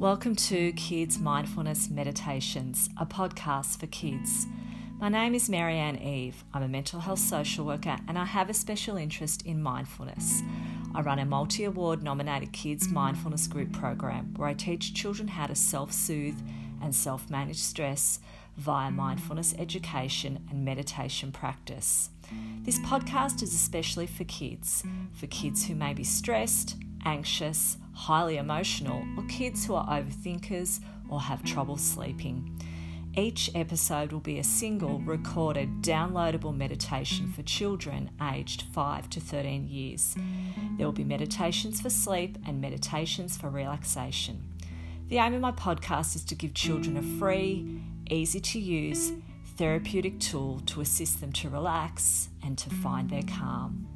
Welcome to Kids Mindfulness Meditations, a podcast for kids. My name is Marianne Eve. I'm a mental health social worker and I have a special interest in mindfulness. I run a multi award nominated kids mindfulness group program where I teach children how to self soothe and self manage stress via mindfulness education and meditation practice. This podcast is especially for kids, for kids who may be stressed, anxious, highly emotional, or kids who are overthinkers or have trouble sleeping. Each episode will be a single recorded downloadable meditation for children aged 5 to 13 years. There will be meditations for sleep and meditations for relaxation. The aim of my podcast is to give children a free, easy to use, therapeutic tool to assist them to relax and to find their calm.